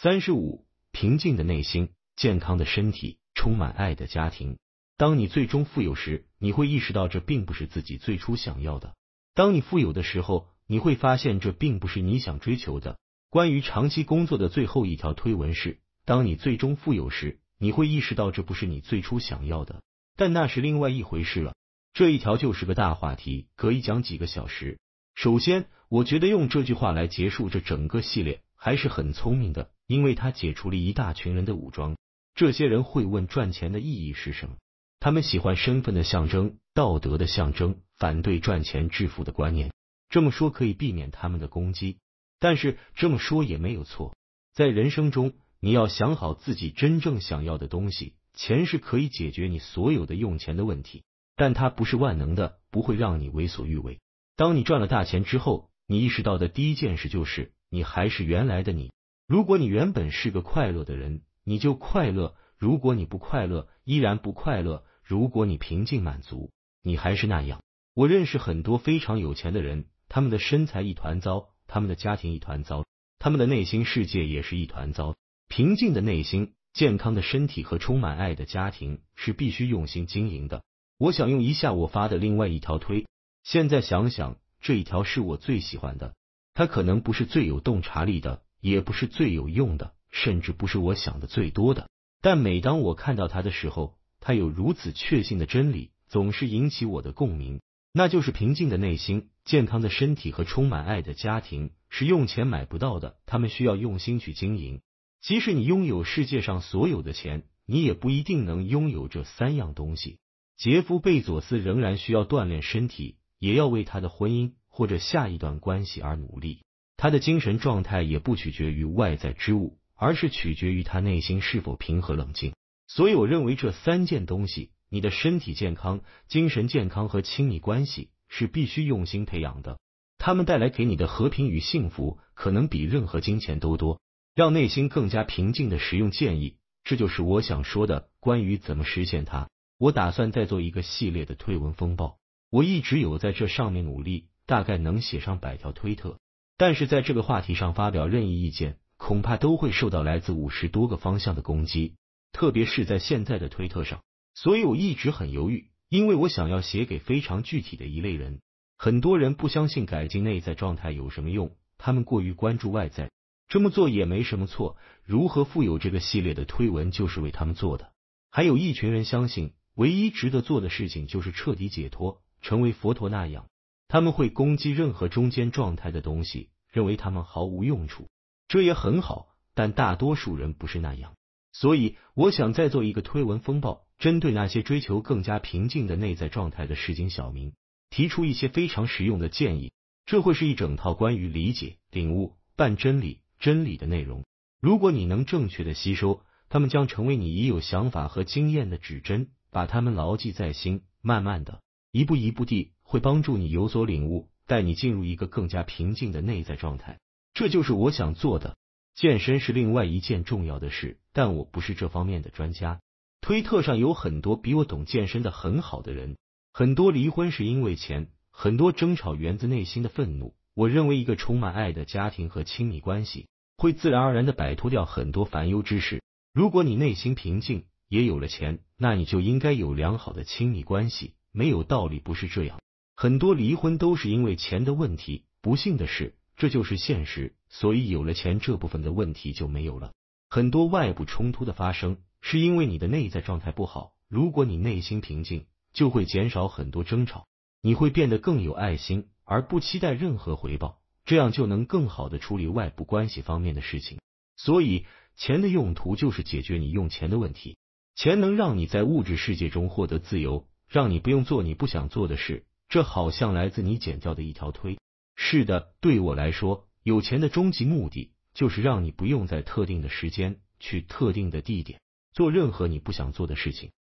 三十五，平静的内心，健康的身体，充满爱的家庭。当你最终富有时，你会意识到这并不是自己最初想要的。当你富有的时候，你会发现这并不是你想追求的。关于长期工作的最后一条推文是：当你最终富有时，你会意识到这不是你最初想要的。但那是另外一回事了。这一条就是个大话题，可以讲几个小时。首先，我觉得用这句话来结束这整个系列还是很聪明的。因为他解除了一大群人的武装，这些人会问赚钱的意义是什么？他们喜欢身份的象征、道德的象征，反对赚钱致富的观念。这么说可以避免他们的攻击，但是这么说也没有错。在人生中，你要想好自己真正想要的东西。钱是可以解决你所有的用钱的问题，但它不是万能的，不会让你为所欲为。当你赚了大钱之后，你意识到的第一件事就是，你还是原来的你。如果你原本是个快乐的人，你就快乐；如果你不快乐，依然不快乐；如果你平静满足，你还是那样。我认识很多非常有钱的人，他们的身材一团糟，他们的家庭一团糟，他们的内心世界也是一团糟。平静的内心、健康的身体和充满爱的家庭是必须用心经营的。我想用一下我发的另外一条推，现在想想，这一条是我最喜欢的，它可能不是最有洞察力的。也不是最有用的，甚至不是我想的最多的。但每当我看到他的时候，他有如此确信的真理，总是引起我的共鸣。那就是平静的内心、健康的身体和充满爱的家庭是用钱买不到的，他们需要用心去经营。即使你拥有世界上所有的钱，你也不一定能拥有这三样东西。杰夫·贝佐斯仍然需要锻炼身体，也要为他的婚姻或者下一段关系而努力。他的精神状态也不取决于外在之物，而是取决于他内心是否平和冷静。所以，我认为这三件东西：你的身体健康、精神健康和亲密关系，是必须用心培养的。他们带来给你的和平与幸福，可能比任何金钱都多。让内心更加平静的实用建议，这就是我想说的关于怎么实现它。我打算再做一个系列的推文风暴。我一直有在这上面努力，大概能写上百条推特。但是在这个话题上发表任意意见，恐怕都会受到来自五十多个方向的攻击，特别是在现在的推特上。所以我一直很犹豫，因为我想要写给非常具体的一类人。很多人不相信改进内在状态有什么用，他们过于关注外在，这么做也没什么错。如何富有这个系列的推文就是为他们做的。还有一群人相信，唯一值得做的事情就是彻底解脱，成为佛陀那样。他们会攻击任何中间状态的东西，认为他们毫无用处，这也很好。但大多数人不是那样，所以我想再做一个推文风暴，针对那些追求更加平静的内在状态的市井小民，提出一些非常实用的建议。这会是一整套关于理解、领悟、半真理、真理的内容。如果你能正确的吸收，他们将成为你已有想法和经验的指针，把它们牢记在心，慢慢的，一步一步地。会帮助你有所领悟，带你进入一个更加平静的内在状态。这就是我想做的。健身是另外一件重要的事，但我不是这方面的专家。推特上有很多比我懂健身的很好的人。很多离婚是因为钱，很多争吵源自内心的愤怒。我认为一个充满爱的家庭和亲密关系，会自然而然的摆脱掉很多烦忧之事。如果你内心平静，也有了钱，那你就应该有良好的亲密关系。没有道理不是这样。很多离婚都是因为钱的问题，不幸的是，这就是现实。所以有了钱，这部分的问题就没有了。很多外部冲突的发生，是因为你的内在状态不好。如果你内心平静，就会减少很多争吵，你会变得更有爱心，而不期待任何回报，这样就能更好的处理外部关系方面的事情。所以，钱的用途就是解决你用钱的问题。钱能让你在物质世界中获得自由，让你不用做你不想做的事。这好像来自你剪掉的一条推。是的，对我来说，有钱的终极目的就是让你不用在特定的时间去特定的地点做任何你不想做的事情。